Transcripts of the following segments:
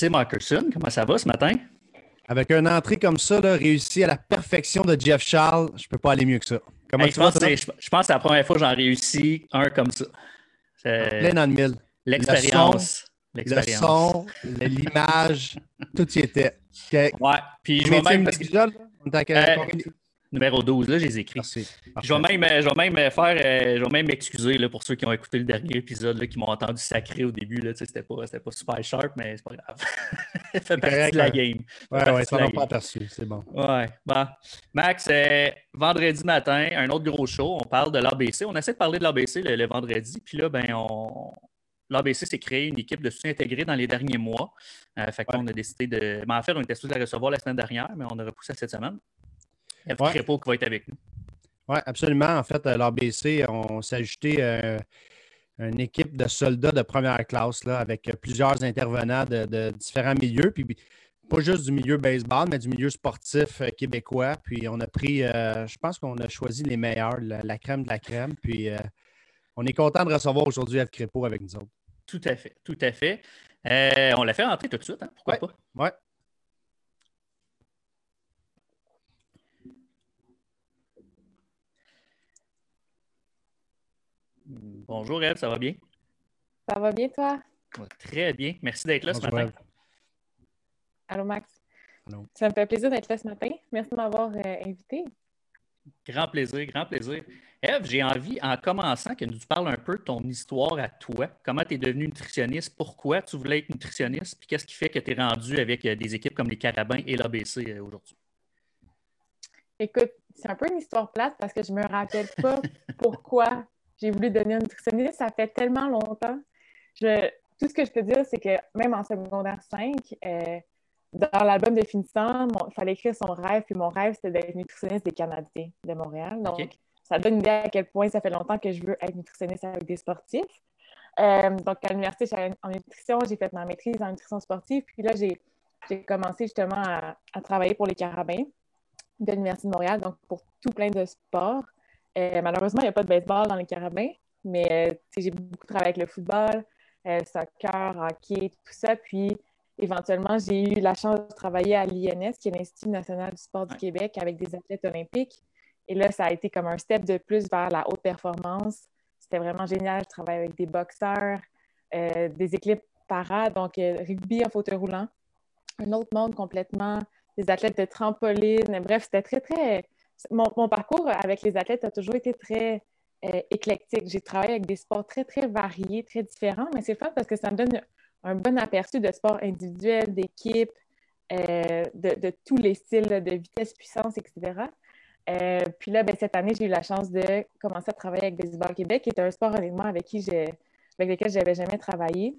Maxime Ackerson, comment ça va ce matin? Avec une entrée comme ça, là, réussie à la perfection de Jeff Charles, je ne peux pas aller mieux que ça. Comment tu je, pense je, pense que c'est la première fois que j'en réussis un comme ça. Plein dans le mille. L'expérience. Le son, l'image, tout y était. Ouais. Puis je vais même. Parce que, numéro 12. Là, je les écris. Je, vais même, je vais même faire, euh, je vais même m'excuser là, pour ceux qui ont écouté le dernier épisode, là, qui m'ont entendu sacré au début. C'était pas, pas super sharp, mais c'est pas grave. ça fait partie de la game. Ouais, ouais, ça va pas aperçu. C'est bon. Ouais. Bon. Max, euh, vendredi matin, un autre gros show. On parle de l'ABC. On essaie de parler de l'ABC le, vendredi. Puis là, ben, on, l'ABC s'est créé une équipe de soutien intégré dans les derniers mois. Euh, fait qu'on a décidé de. Ben, en fait, on était supposé la recevoir la semaine dernière, mais on a repoussé cette semaine. Il y a Crépeau qui va être avec nous. Oui, absolument. En fait, l'ABC, on s'est ajouté euh, une équipe de soldats de première classe là, avec plusieurs intervenants de, différents milieux. Puis pas juste du milieu baseball, mais du milieu sportif euh, québécois. Puis on a pris, euh, je pense qu'on a choisi les meilleurs, la, crème de la crème. Puis on est content de recevoir aujourd'hui Eve Crépeau avec nous autres. Tout à fait, tout à fait. on l'a fait rentrer tout de suite, hein? pourquoi pas? Oui. Bonjour, Eve, ça va bien? Ça va bien, toi? Très bien. Merci d'être là ce matin. Allô, Max? Allô? Ça me fait plaisir d'être là ce matin. Merci de m'avoir euh, invité. Grand plaisir, grand plaisir. Eve, j'ai envie, en commençant, que tu parles un peu de ton histoire à toi. Comment tu es devenue nutritionniste? Pourquoi tu voulais être nutritionniste? Puis qu'est-ce qui fait que tu es rendu avec euh, des équipes comme les Carabins et l'ABC euh, aujourd'hui? Écoute, c'est un peu une histoire plate parce que je ne me rappelle pas pourquoi j'ai voulu devenir nutritionniste, ça fait tellement longtemps. tout ce que je peux dire, c'est que même en secondaire 5, euh, dans l'album de finissant, il fallait écrire son rêve, puis mon rêve, c'était d'être nutritionniste des Canadiens de Montréal. Donc, ça donne une idée à quel point ça fait longtemps que je veux être nutritionniste avec des sportifs. Euh, donc, à l'université, j'étais en nutrition, j'ai fait ma maîtrise en nutrition sportive, puis là, j'ai commencé justement à, à, travailler pour les Carabins de l'Université de Montréal, donc pour tout plein de sports. Euh, malheureusement, il n'y a pas de baseball dans les carabins, mais euh, j'ai beaucoup travaillé avec le football, euh, soccer, hockey, tout ça. Puis éventuellement, j'ai eu la chance de travailler à l'INS, qui est l'Institut national du sport du Québec, avec des athlètes olympiques. Et là, ça a été comme un step de plus vers la haute performance. C'était vraiment génial. Je travaille avec des boxeurs, des équipes para, donc rugby en fauteuil roulant, un autre monde complètement, des athlètes de trampoline. Bref, c'était très, très mon, parcours avec les athlètes a toujours été très euh, éclectique. J'ai travaillé avec des sports très, très variés, très différents, mais c'est fun parce que ça me donne un bon aperçu de sport individuel, d'équipe, euh, de, tous les styles de vitesse, puissance, etc. Euh, puis là, ben, cette année, j'ai eu la chance de commencer à travailler avec Baseball Québec, qui est un sport honnêtement avec qui avec lequel je n'avais jamais travaillé,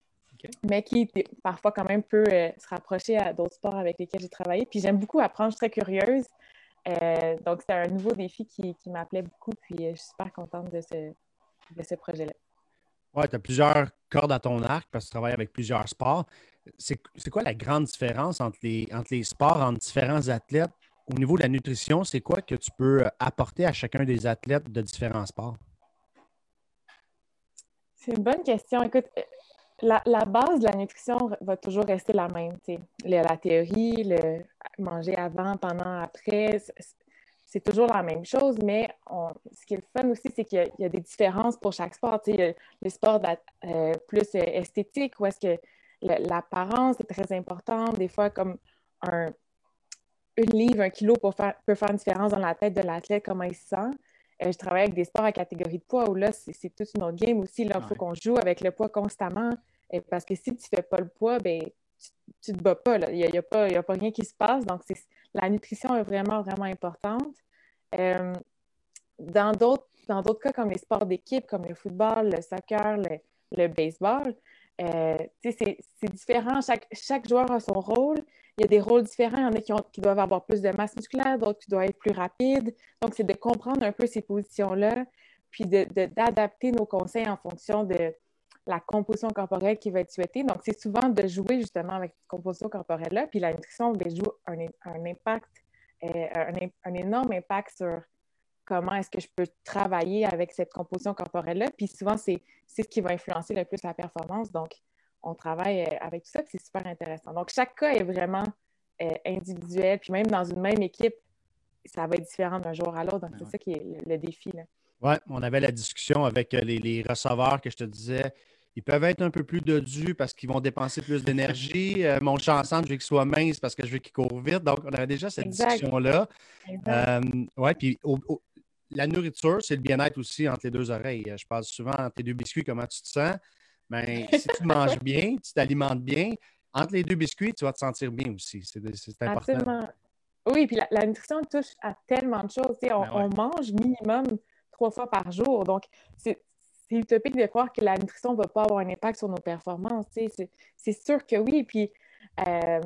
mais qui parfois quand même peut se rapprocher à d'autres sports avec lesquels j'ai travaillé. Puis j'aime beaucoup apprendre, je suis très curieuse. Euh, donc, c'est un nouveau défi qui, m'appelait beaucoup, puis euh, je suis super contente de ce, de ce projet-là. Oui, tu as plusieurs cordes à ton arc parce que tu travailles avec plusieurs sports. C'est quoi la grande différence entre les, entre les sports, entre différents athlètes? Au niveau de la nutrition, c'est quoi que tu peux apporter à chacun des athlètes de différents sports? C'est une bonne question. Écoute, la, base de la nutrition va toujours rester la même. la théorie, le manger avant, pendant, après, c'est toujours la même chose, mais ce qui est le fun aussi, c'est qu'il y, a des différences pour chaque sport. Il y a le sport euh, plus euh, esthétique, où est-ce que l'apparence est très importante. Des fois, comme un, une livre, un kilo peut faire, peut faire une différence dans la tête de l'athlète, comment il se sent. Euh, je travaille avec des sports à catégorie de poids où là, c'est toute une autre game aussi. il faut qu'on joue avec le poids constamment. Et parce que si tu ne fais pas le poids, ben, tu ne te bats pas. Il n'y a, pas, a pas rien qui se passe. Donc, la nutrition est vraiment, vraiment importante. Euh, dans d'autres cas, comme les sports d'équipe, comme le football, le soccer, le, baseball, euh, c'est différent. Chaque, chaque joueur a son rôle. Il y a des rôles différents. Il y en a qui, doivent avoir plus de masse musculaire, d'autres qui doivent être plus rapides. Donc, c'est de comprendre un peu ces positions-là, puis d'adapter nos conseils en fonction de, la composition corporelle qui va être souhaitée. Donc, c'est souvent de jouer justement avec cette composition corporelle-là. Puis la nutrition ben, joue un, un impact, euh, un, énorme impact sur comment est-ce que je peux travailler avec cette composition corporelle-là. Puis souvent, c'est ce qui va influencer le plus la performance. Donc, on travaille avec tout ça, c'est super intéressant. Donc, chaque cas est vraiment individuel, puis même dans une même équipe, ça va être différent d'un jour à l'autre. Donc, c'est ça qui est le, défi. Oui, on avait la discussion avec les, les, receveurs que je te disais. Ils peuvent être un peu plus dodus parce qu'ils vont dépenser plus d'énergie. Euh, mon chanson, je veux qu'il soit mince parce que je veux qu'il court vite. Donc, on avait déjà cette discussion-là. Euh, oui, puis la nourriture, c'est le bien-être aussi entre les deux oreilles. Je parle souvent entre tes deux biscuits, comment tu te sens. Mais ben, si tu manges bien, tu t'alimentes bien, entre les deux biscuits, tu vas te sentir bien aussi. C'est important. Absolument. Oui, puis la, nutrition touche à tellement de choses. On, ben on, mange minimum trois fois par jour. Donc, c'est c'est utopique de croire que la nutrition ne va pas avoir un impact sur nos performances. C'est sûr que oui. Puis, euh,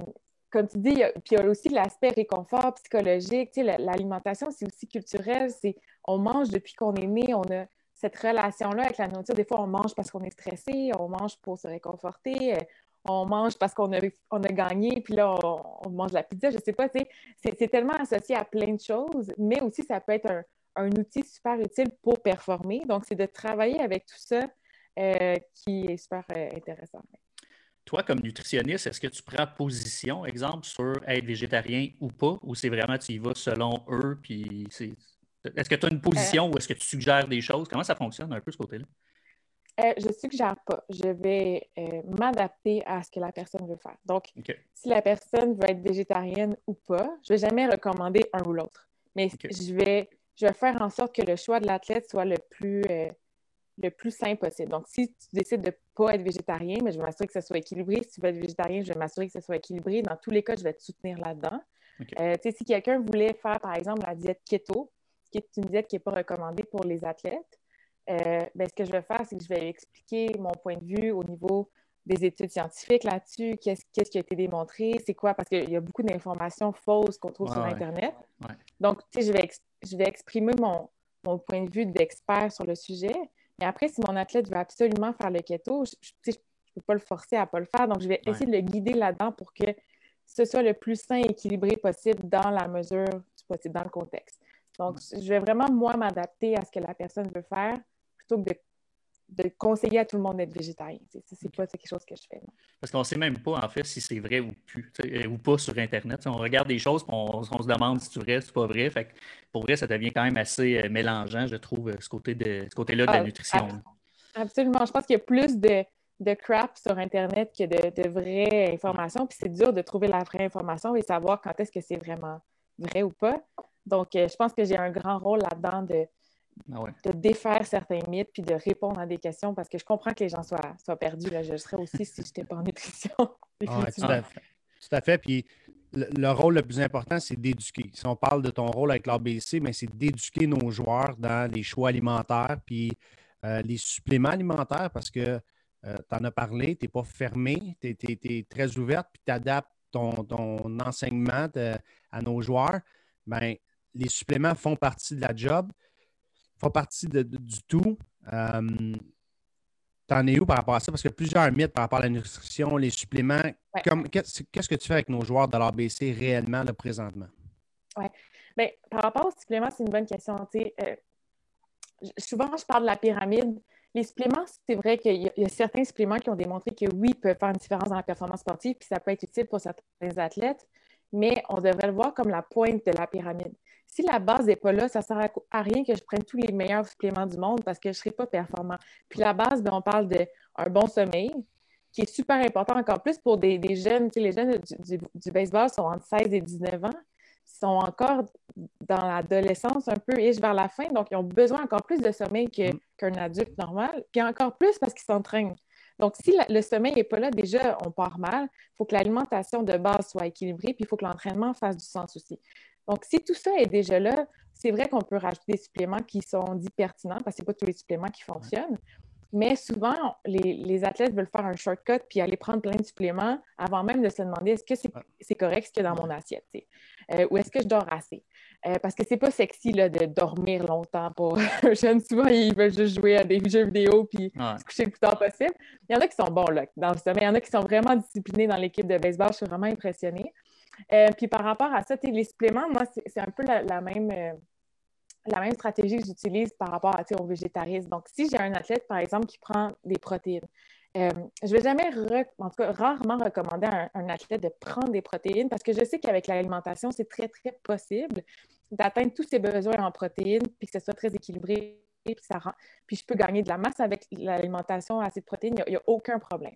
comme tu dis, il y a, puis il y a aussi l'aspect réconfort psychologique. L'alimentation, c'est aussi culturel. On mange depuis qu'on est né. On a cette relation-là avec la nourriture. Des fois, on mange parce qu'on est stressé, on mange pour se réconforter, euh, on mange parce qu'on a, gagné, puis là, on, mange la pizza. Je sais pas, c'est tellement associé à plein de choses, mais aussi ça peut être un, un outil super utile pour performer. Donc, c'est de travailler avec tout ça euh, qui est super euh, intéressant. Toi, comme nutritionniste, est-ce que tu prends position, exemple, sur être végétarien ou pas, ou c'est vraiment tu y vas selon eux, puis c'est... Est-ce que tu as une position euh, ou est-ce que tu suggères des choses? Comment ça fonctionne un peu ce côté-là? je ne suggère pas. Je vais m'adapter à ce que la personne veut faire. Donc, si la personne veut être végétarienne ou pas, je ne vais jamais recommander un ou l'autre. Mais je vais je vais faire en sorte que le choix de l'athlète soit le plus, euh, le plus sain possible. Donc, si tu décides de ne pas être végétarien, mais je vais m'assurer que ce soit équilibré. Si tu veux être végétarien, je vais m'assurer que ce soit équilibré. Dans tous les cas, je vais te soutenir là-dedans. Euh, si quelqu'un voulait faire, par exemple, la diète keto, qui est une diète qui n'est pas recommandée pour les athlètes, euh, ben, ce que je vais faire, c'est que je vais expliquer mon point de vue au niveau des études scientifiques là-dessus, qu'est-ce qui a été démontré, c'est quoi, parce qu'il y a beaucoup d'informations fausses qu'on trouve sur Internet. Donc, tu sais, je vais, je vais exprimer mon, point de vue d'expert sur le sujet. Mais après, si mon athlète veut absolument faire le keto, je ne peux pas le forcer à ne pas le faire. Donc, je vais essayer de le guider là-dedans pour que ce soit le plus sain et équilibré possible dans la mesure du possible, dans le contexte. Donc, je vais vraiment, moi, m'adapter à ce que la personne veut faire plutôt que de de conseiller à tout le monde d'être végétarien. C'est pas quelque chose que je fais. Parce qu'on ne sait même pas, en fait, si c'est vrai ou, plus, euh, ou pas sur Internet. on regarde des choses, on, on, se demande si c'est vrai, si c'est pas vrai. Fait pour vrai, ça devient quand même assez euh, mélangeant, je trouve, euh, ce côté-là de, ce la ah, nutrition. absolument. Je pense qu'il y a plus de, de crap sur Internet que de, de vraies informations. Puis c'est dur de trouver la vraie information et savoir quand est-ce que c'est vraiment vrai ou pas. Donc, je pense que j'ai un grand rôle là-dedans de ah de défaire certains mythes puis de répondre à des questions parce que je comprends que les gens soient, soient perdus. Là. Je serais aussi si je n'étais pas en nutrition. Ah tout, à fait. tout à fait. Puis le, rôle le plus important, c'est d'éduquer. Si on parle de ton rôle avec l'ABC, mais c'est d'éduquer nos joueurs dans les choix alimentaires puis euh, les suppléments alimentaires parce que euh, tu en as parlé, tu n'es pas fermé, tu es, très ouverte puis tu adaptes ton, ton enseignement à nos joueurs. Bien, les suppléments font partie de la job partie du tout. Euh, T'en es où par rapport à ça? Parce qu'il y a plusieurs mythes par rapport à la nutrition, les suppléments. Qu'est-ce que tu fais avec nos joueurs de l'ABC réellement, là, présentement? Oui. Bien, par rapport aux suppléments, c'est une bonne question. Euh, souvent, je parle de la pyramide. Les suppléments, c'est vrai qu'il y, y, a certains suppléments qui ont démontré que oui, ils peuvent faire une différence dans la performance sportive, puis ça peut être utile pour certains athlètes, mais on devrait le voir comme la pointe de la pyramide si la base n'est pas là, ça ne sert à rien que je prenne tous les meilleurs suppléments du monde parce que je ne serai pas performant. Puis la base, ben, on parle d'un bon sommeil, qui est super important encore plus pour des, jeunes. les jeunes du, baseball sont entre 16 et 19 ans, ils sont encore dans l'adolescence un peu, et vers la fin, donc ils ont besoin encore plus de sommeil mm. qu'un adulte normal, puis encore plus parce qu'ils s'entraînent. Donc, si le sommeil n'est pas là, déjà, on part mal. Il faut que l'alimentation de base soit équilibrée, puis il faut que l'entraînement fasse du sens aussi. Donc, si tout ça est déjà là, c'est vrai qu'on peut rajouter des suppléments qui sont dits pertinents parce que ce n'est pas tous les suppléments qui fonctionnent. Mais souvent, les, athlètes veulent faire un shortcut puis aller prendre plein de suppléments avant même de se demander est-ce que c'est correct ce qu'il y a dans mon assiette euh, ou est-ce que je dors assez? Euh, parce que c'est pas sexy là, de dormir longtemps pour un jeune. Souvent, ils veulent juste jouer à des jeux vidéo puis se coucher le plus tard possible. Il y en a qui sont bons là, dans le sommeil. Il y en a qui sont vraiment disciplinés dans l'équipe de baseball. Je suis vraiment impressionnée. Euh, puis par rapport à ça, les suppléments, moi, c'est un peu la, même, euh, la même stratégie que j'utilise par rapport à, au végétarisme. Donc, si j'ai un athlète, par exemple, qui prend des protéines, euh, je ne vais jamais, en tout cas, rarement recommander à un, athlète de prendre des protéines parce que je sais qu'avec l'alimentation, c'est très, très possible d'atteindre tous ses besoins en protéines puis que ce soit très équilibré puis, ça rend... puis je peux gagner de la masse avec l'alimentation assez de protéines, il n'y a, aucun problème.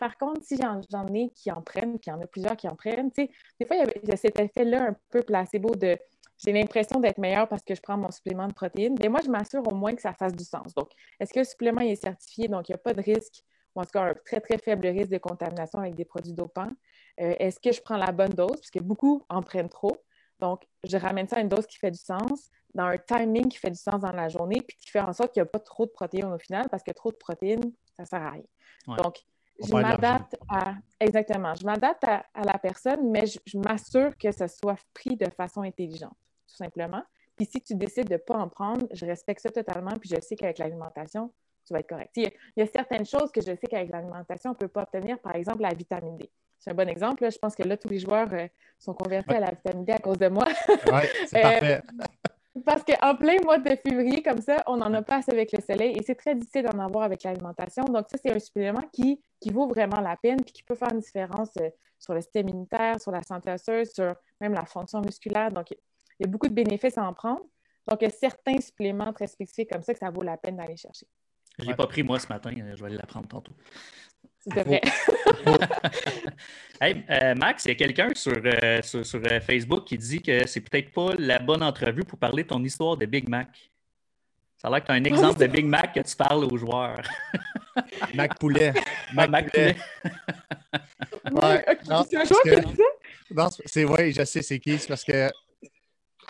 Par contre, si j'en ai qui en prennent, puis il y en a plusieurs qui en prennent, des fois, il y a cet effet-là un peu placebo de j'ai l'impression d'être meilleur parce que je prends mon supplément de protéines. Mais moi, je m'assure au moins que ça fasse du sens. Donc, est-ce que le supplément est certifié, donc il n'y a pas de risque, ou en tout cas un très, très faible risque de contamination avec des produits dopants? Euh, est-ce que je prends la bonne dose? Parce que beaucoup en prennent trop. Donc, je ramène ça à une dose qui fait du sens, dans un timing qui fait du sens dans la journée, puis qui fait en sorte qu'il n'y a pas trop de protéines au final, parce que trop de protéines, ça ne sert à rien. Donc, je m'adapte à. Exactement. Je m'adapte à, la personne, mais je m'assure que ce soit pris de façon intelligente tout simplement. Puis si tu décides de ne pas en prendre, je respecte ça totalement, puis je sais qu'avec l'alimentation, tu vas être correct. Il y, a, certaines choses que je sais qu'avec l'alimentation, on ne peut pas obtenir, par exemple la vitamine D. C'est un bon exemple. Je pense que là, tous les joueurs euh, sont convertis à la vitamine D à cause de moi. Oui, c'est euh, parfait. Parce qu'en plein mois de février, comme ça, on n'en a pas assez avec le soleil et c'est très difficile d'en avoir avec l'alimentation. Donc, ça, c'est un supplément qui, qui vaut vraiment la peine et qui peut faire une différence euh, sur le système immunitaire, sur la santé osseuse, sur même la fonction musculaire. Donc, il y a beaucoup de bénéfices à en prendre. Donc, il y a certains suppléments très spécifiques comme ça que ça vaut la peine d'aller chercher. Je ne l'ai pas pris moi ce matin, je vais aller la prendre tantôt. C'est vrai. hey, euh, Max, il y a quelqu'un sur, euh, sur, euh, Facebook qui dit que c'est peut-être pas la bonne entrevue pour parler de ton histoire de Big Mac. Ça a l'air que tu as un exemple de Big Mac que tu parles aux joueurs. Mac Poulet. Mac, Mac Poulet. ouais. c'est? Non, oui, je sais c'est qui. C'est parce que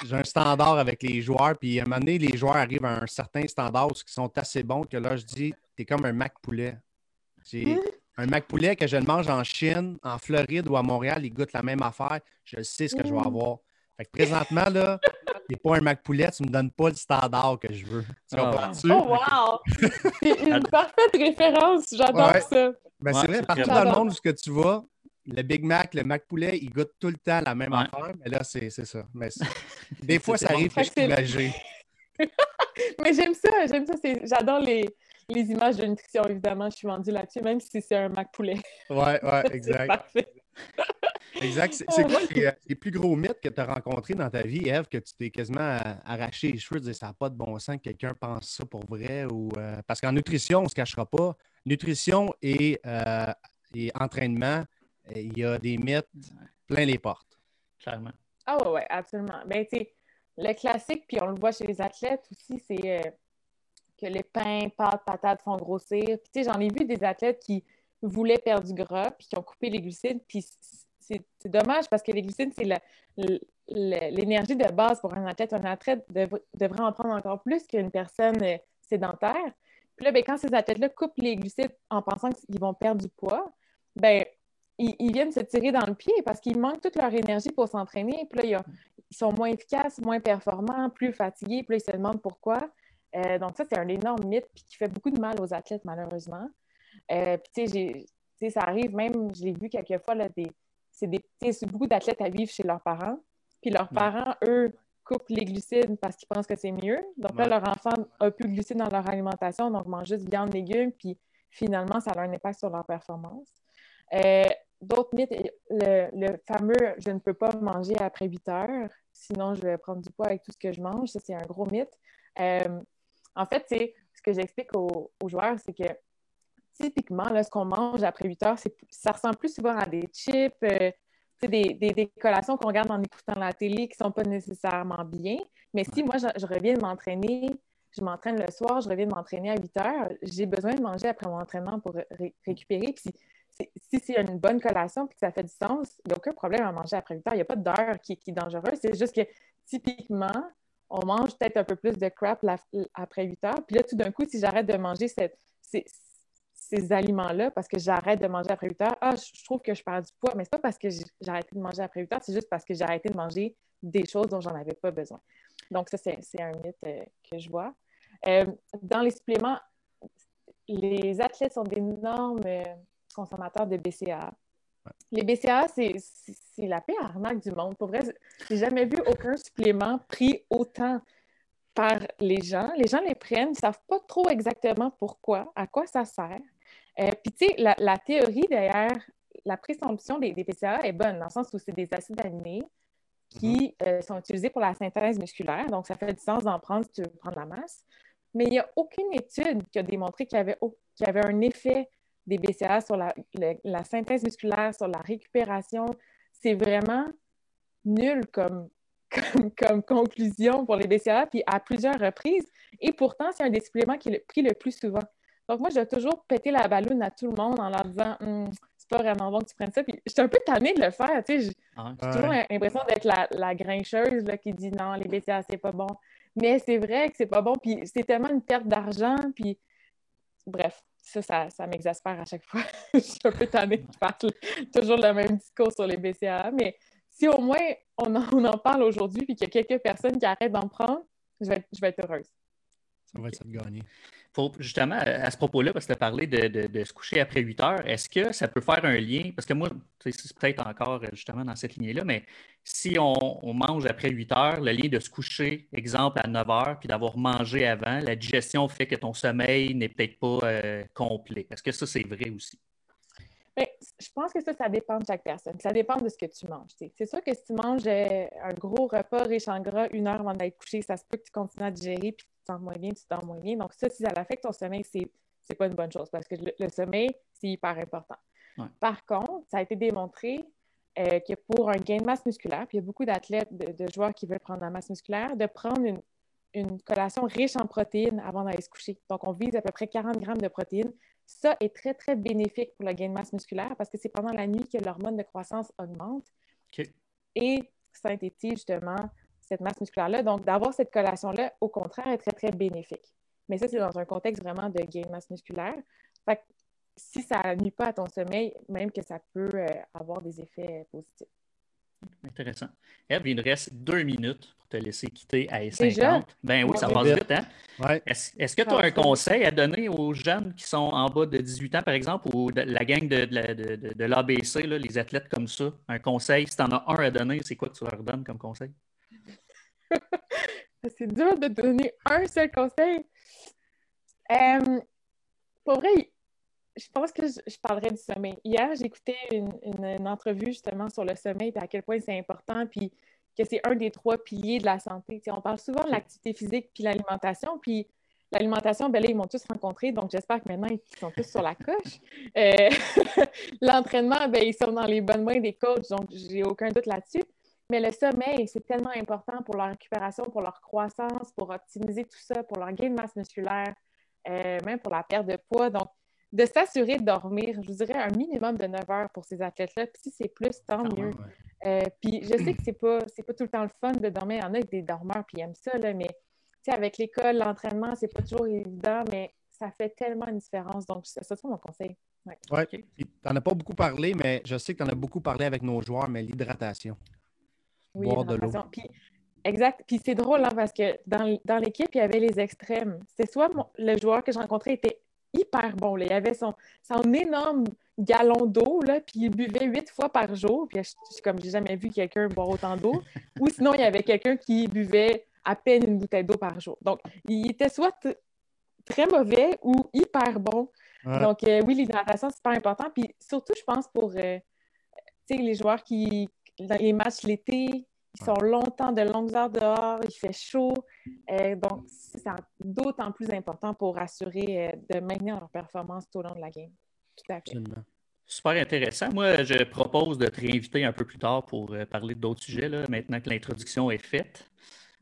j'ai un standard avec les joueurs, puis à un moment donné, les joueurs arrivent à un certain standard qui sont assez bons que là, je dis, t'es comme un Mac poulet. Un Mac poulet que je le mange en Chine, en Floride ou à Montréal, il goûte la même affaire. Je sais ce que je vais avoir. Fait que présentement, là, t'es pas un Mac poulet, tu me donnes pas le standard que je veux. Tu ah. Oh, wow! C'est une parfaite référence, j'adore ça. Ben, c'est vrai, partout dans le monde où ce que tu vas, le Big Mac, le Mac poulet, il goûte tout le temps la même affaire, mais là, c'est ça. Mais des fois, ça arrive que je suis mais j'aime ça, j'aime ça. J'adore les, les, images de nutrition, évidemment. Je suis vendue là-dessus, même si c'est un Mac poulet. Ouais, ouais, exact. parfait. exact. C'est quoi euh, les, plus gros mythes que tu as rencontrés dans ta vie, Eve, que tu t'es quasiment arraché les cheveux, dire ça n'a pas de bon sens que quelqu'un pense ça pour vrai? ou euh, Parce qu'en nutrition, on ne se cachera pas. Nutrition et, euh, et entraînement, il y a des mythes plein les portes. Clairement. Ah oui, ouais, absolument. Ben, le classique, puis on le voit chez les athlètes aussi, c'est euh, que les pains, pâtes, patates font grossir. J'en ai vu des athlètes qui voulaient perdre du gras, puis qui ont coupé les glucides, c'est dommage parce que les glucides, c'est l'énergie de base pour un athlète. Un athlète devrait en prendre encore plus qu'une personne euh, sédentaire. Puis là, ben, quand ces athlètes-là coupent les glucides en pensant qu'ils vont perdre du poids, ben ils, viennent se tirer dans le pied parce qu'ils manquent toute leur énergie pour s'entraîner. Puis là, ils, sont moins efficaces, moins performants, plus fatigués. Puis là, ils se demandent pourquoi. Euh, donc, ça, c'est un énorme mythe puis qui fait beaucoup de mal aux athlètes, malheureusement. Euh, puis, tu sais, ça arrive même, je l'ai vu quelques fois, là, c'est beaucoup d'athlètes à vivre chez leurs parents. Puis leurs parents, eux, coupent les glucides parce qu'ils pensent que c'est mieux. Donc là, leur enfant a plus de glucides dans leur alimentation, donc mange juste viande, légumes, puis finalement, ça a un impact sur leur performance. Euh, d'autres mythes, le, fameux je ne peux pas manger après 8 heures, sinon je vais prendre du poids avec tout ce que je mange. Ça, c'est un gros mythe. Euh, en fait, ce que j'explique aux, joueurs, c'est que typiquement, là, ce qu'on mange après 8 heures, ça ressemble plus souvent à des chips, euh, des, des, collations qu'on regarde en écoutant la télé qui ne sont pas nécessairement bien. Mais si moi, je, reviens de m'entraîner, je m'entraîne le soir, je reviens de m'entraîner à 8 heures, j'ai besoin de manger après mon entraînement pour récupérer. Puis si c'est une bonne collation et que ça fait du sens, il n'y a aucun problème à manger après 8 heures. Il n'y a pas d'heure qui, est dangereuse. C'est juste que typiquement, on mange peut-être un peu plus de crap après 8 heures. Puis là, tout d'un coup, si j'arrête de manger ces, aliments-là parce que j'arrête de manger après 8 heures, ah, je, trouve que je perds du poids. Mais ce n'est pas parce que j'ai arrêté de manger après 8 heures, c'est juste parce que j'ai arrêté de manger des choses dont j'en avais pas besoin. Donc, ça, c'est un mythe euh, que je vois. Euh, dans les suppléments, les athlètes sont d'énormes euh, consommateurs de BCA. Les BCA, c'est la pire arnaque du monde. Pour vrai, j'ai jamais vu aucun supplément pris autant par les gens. Les gens les prennent, ils ne savent pas trop exactement pourquoi, à quoi ça sert. Puis, tu sais, la, théorie derrière la présomption des, des, PCA est bonne, dans le sens où c'est des acides aminés qui mm-hmm. sont utilisés pour la synthèse musculaire. Donc, ça fait du sens d'en prendre si tu veux prendre la masse. Mais il n'y a aucune étude qui a démontré qu'il y avait, qu'il y avait un effet des BCA sur la, la, synthèse musculaire, sur la récupération. C'est vraiment nul comme, comme, conclusion pour les BCA, puis à plusieurs reprises. Et pourtant, c'est un des suppléments qui est pris le plus souvent. Donc, moi, j'ai toujours pété la balloune à tout le monde en leur disant hum, c'est pas vraiment bon que tu prennes ça. Puis, j'étais un peu tannée de le faire. Tu sais, j'ai ah toujours l'impression d'être la, la, grincheuse là, qui dit non, les BCA, c'est pas bon. Mais c'est vrai que c'est pas bon. Puis, c'est tellement une perte d'argent. Puis, bref, ça, ça, m'exaspère à chaque fois. je suis un peu tannée de faire toujours le même discours sur les BCAA, mais si au moins on en, parle aujourd'hui et qu'il y a quelques personnes qui arrêtent d'en prendre, je vais, je vais être heureuse. Ça va être ça de gagner justement, à ce propos-là, parce que tu as parlé de, se coucher après 8 heures, est-ce que ça peut faire un lien? Parce que moi, c'est peut-être encore justement dans cette lignée-là, mais si on, mange après 8 heures, le lien de se coucher, exemple, à 9 heures, puis d'avoir mangé avant, la digestion fait que ton sommeil n'est peut-être pas euh, complet. Est-ce que ça, c'est vrai aussi? Ben, je pense que ça, ça dépend de chaque personne. Ça dépend de ce que tu manges. C'est sûr que si tu manges euh, un gros repas riche en gras une heure avant d'aller coucher, ça se peut que tu continues à digérer puis tu te sens moins bien, tu dors moins bien. Donc, ça, si ça affecte ton sommeil, c'est n'est pas une bonne chose parce que le, sommeil, c'est hyper important. Par contre, ça a été démontré euh, que pour un gain de masse musculaire, puis il y a beaucoup d'athlètes, de, joueurs qui veulent prendre la masse musculaire, de prendre une, une collation riche en protéines avant d'aller se coucher. Donc, on vise à peu près 40 grammes de protéines ça est très, très bénéfique pour le gain de masse musculaire parce que c'est pendant la nuit que l'hormone de croissance augmente et synthétise justement cette masse musculaire-là. Donc, d'avoir cette collation-là, au contraire, est très, très bénéfique. Mais ça, c'est dans un contexte vraiment de gain de masse musculaire. Fait que si ça nuit pas à ton sommeil, même que ça peut euh, avoir des effets positifs. Intéressant. Eve, il nous reste deux minutes pour te laisser quitter à S50. Ben oui, ça passe vite, hein? Est-ce que tu as un conseil à donner aux jeunes qui sont en bas de 18 ans, par exemple, ou de, la gang de, de, l'ABC, les athlètes comme ça? Un conseil, si tu en as un à donner, c'est quoi que tu leur donnes comme conseil? c'est dur de donner un seul conseil. Euh, pour vrai, je pense que je, parlerai du sommeil. Hier, j'écoutais une, entrevue justement sur le sommeil et à quel point c'est important, puis que c'est un des trois piliers de la santé. on parle souvent de l'activité physique puis l'alimentation, puis l'alimentation, ben là, ils m'ont tous rencontré, donc j'espère que maintenant, ils sont tous sur la coche. Euh, l'entraînement, ben, ils sont dans les bonnes mains des coachs, donc j'ai aucun doute là-dessus. Mais le sommeil, c'est tellement important pour leur récupération, pour leur croissance, pour optimiser tout ça, pour leur gain de masse musculaire, euh, même pour la perte de poids. Donc, de s'assurer de dormir, je vous dirais un minimum de 9 heures pour ces athlètes-là. Puis si c'est plus, tant mieux. Euh, puis je sais que c'est pas, pas tout le temps le fun de dormir. Il y en a des dormeurs puis ils aiment ça, là, mais avec l'école, l'entraînement, c'est pas toujours évident, mais ça fait tellement une différence. Donc, ça, c'est mon conseil. Oui, ouais. tu n'en as pas beaucoup parlé, mais je sais que tu en as beaucoup parlé avec nos joueurs, mais l'hydratation. Oui, Boire de l'eau. exact. Puis c'est drôle hein, parce que dans, l'équipe, il y avait les extrêmes. C'est soit le joueur que j'ai rencontré était hyper bon. Il avait son, son énorme galon d'eau, puis il buvait huit fois par jour. Puis je, comme j'ai jamais vu quelqu'un boire autant d'eau. Ou sinon, il y avait quelqu'un qui buvait à peine une bouteille d'eau par jour. Donc, il était soit très mauvais ou hyper bon. Donc, euh, oui, l'hydratation, c'est super important. Puis surtout, je pense pour euh, les joueurs qui, dans les matchs l'été, ils sont longtemps, de longues heures dehors, il fait chaud. Euh, donc, c'est d'autant plus important pour assurer euh, de maintenir leur performance tout au long de la game. Tout à fait. Super intéressant. Moi, je propose de te réinviter un peu plus tard pour euh, parler d'autres sujets, là, maintenant que l'introduction est faite.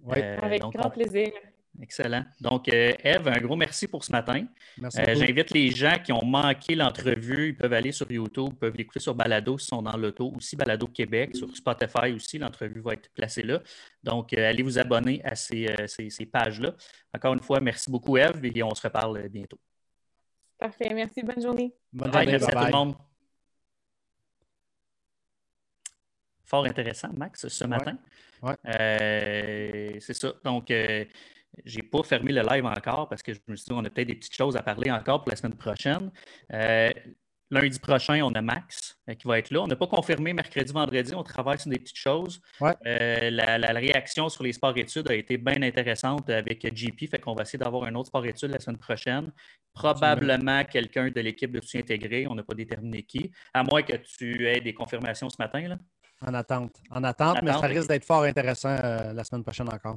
Oui, avec grand plaisir. Excellent. Donc, euh, Eve, un gros merci pour ce matin. Merci euh, J'invite les gens qui ont manqué l'entrevue, ils peuvent aller sur YouTube, ils peuvent l'écouter sur Balado s'ils sont dans l'auto, aussi Balado Québec, sur Spotify aussi, l'entrevue va être placée là. Donc, euh, allez vous abonner à ces, pages-là. Encore une fois, merci beaucoup, Eve, et on se reparle bientôt. Parfait. Merci. Bonne journée. Bonne journée. merci à tout le monde. Fort intéressant, Max, ce matin. Ouais. c'est ça. Donc, j'ai pas fermé le live encore parce que je me suis dit qu'on a peut-être des petites choses à parler encore pour la semaine prochaine. Euh, Lundi prochain, on a Max qui va être là. On n'a pas confirmé mercredi, vendredi. On travaille sur des petites choses. la, réaction sur les sports-études a été bien intéressante avec JP. Fait qu'on va essayer d'avoir un autre sport-études la semaine prochaine. Probablement quelqu'un de l'équipe de soutien intégré. On n'a pas déterminé qui. À moins que tu aies des confirmations ce matin. Là. En attente. En attente, mais ça risque d'être fort intéressant la semaine prochaine encore.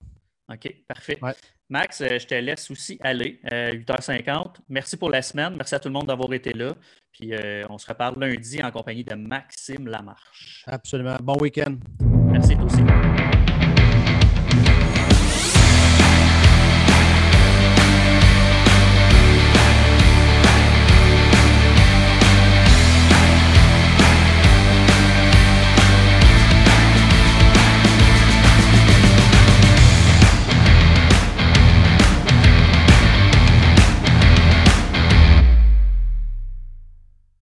OK, parfait. Max, euh, je te laisse aussi aller. 8h50. Euh, Merci pour la semaine. Merci à tout le monde d'avoir été là. Puis euh, on se reparle lundi en compagnie de Maxime Lamarche. Absolument. Bon week-end. Merci toi aussi.